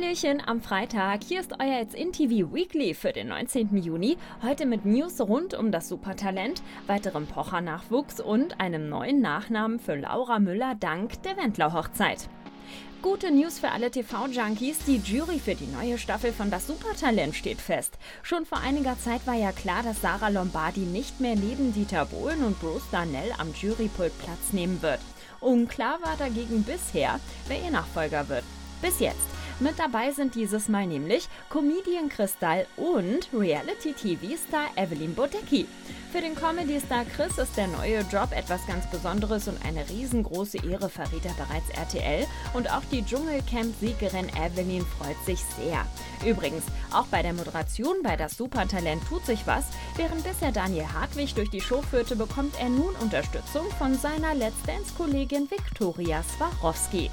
Hallöchen am Freitag. Hier ist euer It's in TV Weekly für den 19. Juni. Heute mit News rund um das Supertalent, weiterem Pocher-Nachwuchs und einem neuen Nachnamen für Laura Müller dank der Wendler-Hochzeit. Gute News für alle TV-Junkies. Die Jury für die neue Staffel von Das Supertalent steht fest. Schon vor einiger Zeit war ja klar, dass Sarah Lombardi nicht mehr neben Dieter Bohlen und Bruce Darnell am Jurypult Platz nehmen wird. Unklar war dagegen bisher, wer ihr Nachfolger wird. Bis jetzt. Mit dabei sind dieses Mal nämlich Comedian Kristall und Reality-TV-Star Evelyn Bodecki. Für den Comedy-Star Chris ist der neue Job etwas ganz Besonderes und eine riesengroße Ehre, verrät er bereits RTL. Und auch die Dschungelcamp-Siegerin Evelyn freut sich sehr. Übrigens, auch bei der Moderation bei das Supertalent tut sich was. Während bisher Daniel Hartwig durch die Show führte, bekommt er nun Unterstützung von seiner Let's Dance-Kollegin Viktoria Swarovski.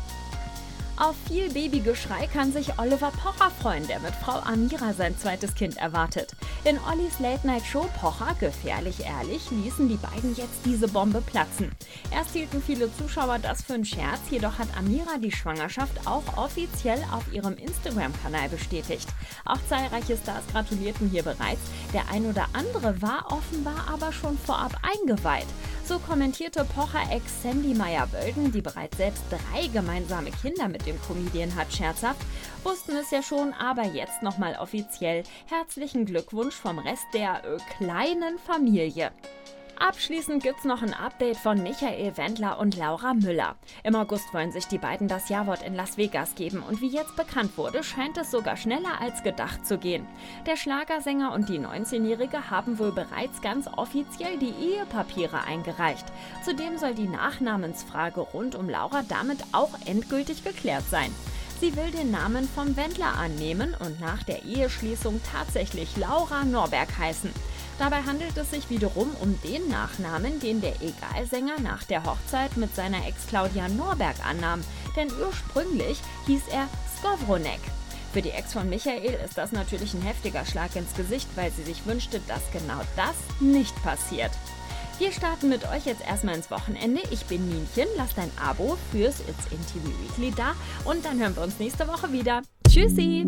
Auf viel Babygeschrei kann sich Oliver Pocher freuen, der mit Frau Amira sein zweites Kind erwartet. In Ollis Late-Night-Show Pocher, gefährlich ehrlich, ließen die beiden jetzt diese Bombe platzen. Erst hielten viele Zuschauer das für einen Scherz, jedoch hat Amira die Schwangerschaft auch offiziell auf ihrem Instagram-Kanal bestätigt. Auch zahlreiche Stars gratulierten hier bereits. Der ein oder andere war offenbar aber schon vorab eingeweiht. So kommentierte Pocher-Ex Sandy Meyer-Wölden, die bereits selbst drei gemeinsame Kinder mit dem Comedian hat, scherzhaft, wussten es ja schon, aber jetzt nochmal offiziell herzlichen Glückwunsch vom Rest der äh, kleinen Familie. Abschließend gibt's noch ein Update von Michael Wendler und Laura Müller. Im August wollen sich die beiden das Jawort in Las Vegas geben und wie jetzt bekannt wurde, scheint es sogar schneller als gedacht zu gehen. Der Schlagersänger und die 19-Jährige haben wohl bereits ganz offiziell die Ehepapiere eingereicht. Zudem soll die Nachnamensfrage rund um Laura damit auch endgültig geklärt sein. Sie will den Namen vom Wendler annehmen und nach der Eheschließung tatsächlich Laura Norberg heißen. Dabei handelt es sich wiederum um den Nachnamen, den der Egalsänger nach der Hochzeit mit seiner Ex Claudia Norberg annahm, denn ursprünglich hieß er Skowronek. Für die Ex von Michael ist das natürlich ein heftiger Schlag ins Gesicht, weil sie sich wünschte, dass genau das nicht passiert. Wir starten mit euch jetzt erstmal ins Wochenende. Ich bin Nienchen, lasst ein Abo fürs It's in TV Weekly da und dann hören wir uns nächste Woche wieder. Tschüssi!